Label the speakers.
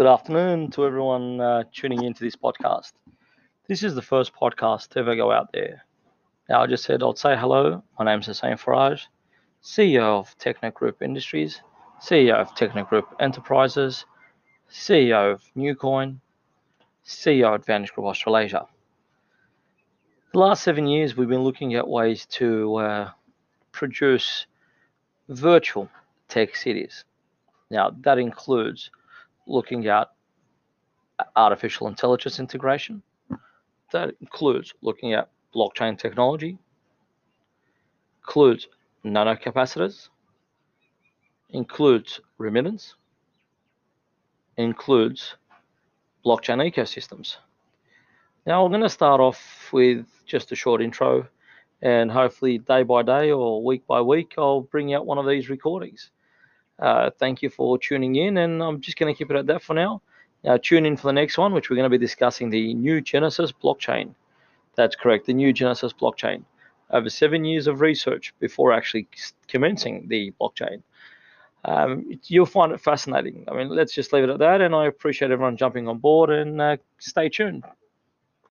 Speaker 1: Good afternoon to everyone uh, tuning into this podcast. This is the first podcast to ever go out there. Now, I just said I'd say hello. My name's Hussein Faraj, CEO of Technic Group Industries, CEO of Technic Group Enterprises, CEO of Newcoin, CEO of Advantage Group Australasia. The last seven years, we've been looking at ways to uh, produce virtual tech cities. Now, that includes looking at artificial intelligence integration. That includes looking at blockchain technology, includes nanocapacitors, includes remittance, includes blockchain ecosystems. Now, I'm going to start off with just a short intro, and hopefully, day by day or week by week, I'll bring out one of these recordings. Uh, thank you for tuning in, and I'm just going to keep it at that for now. Now, tune in for the next one, which we're going to be discussing the new Genesis blockchain. That's correct, the new Genesis blockchain. Over seven years of research before actually commencing the blockchain. Um, you'll find it fascinating. I mean, let's just leave it at that, and I appreciate everyone jumping on board and uh, stay tuned.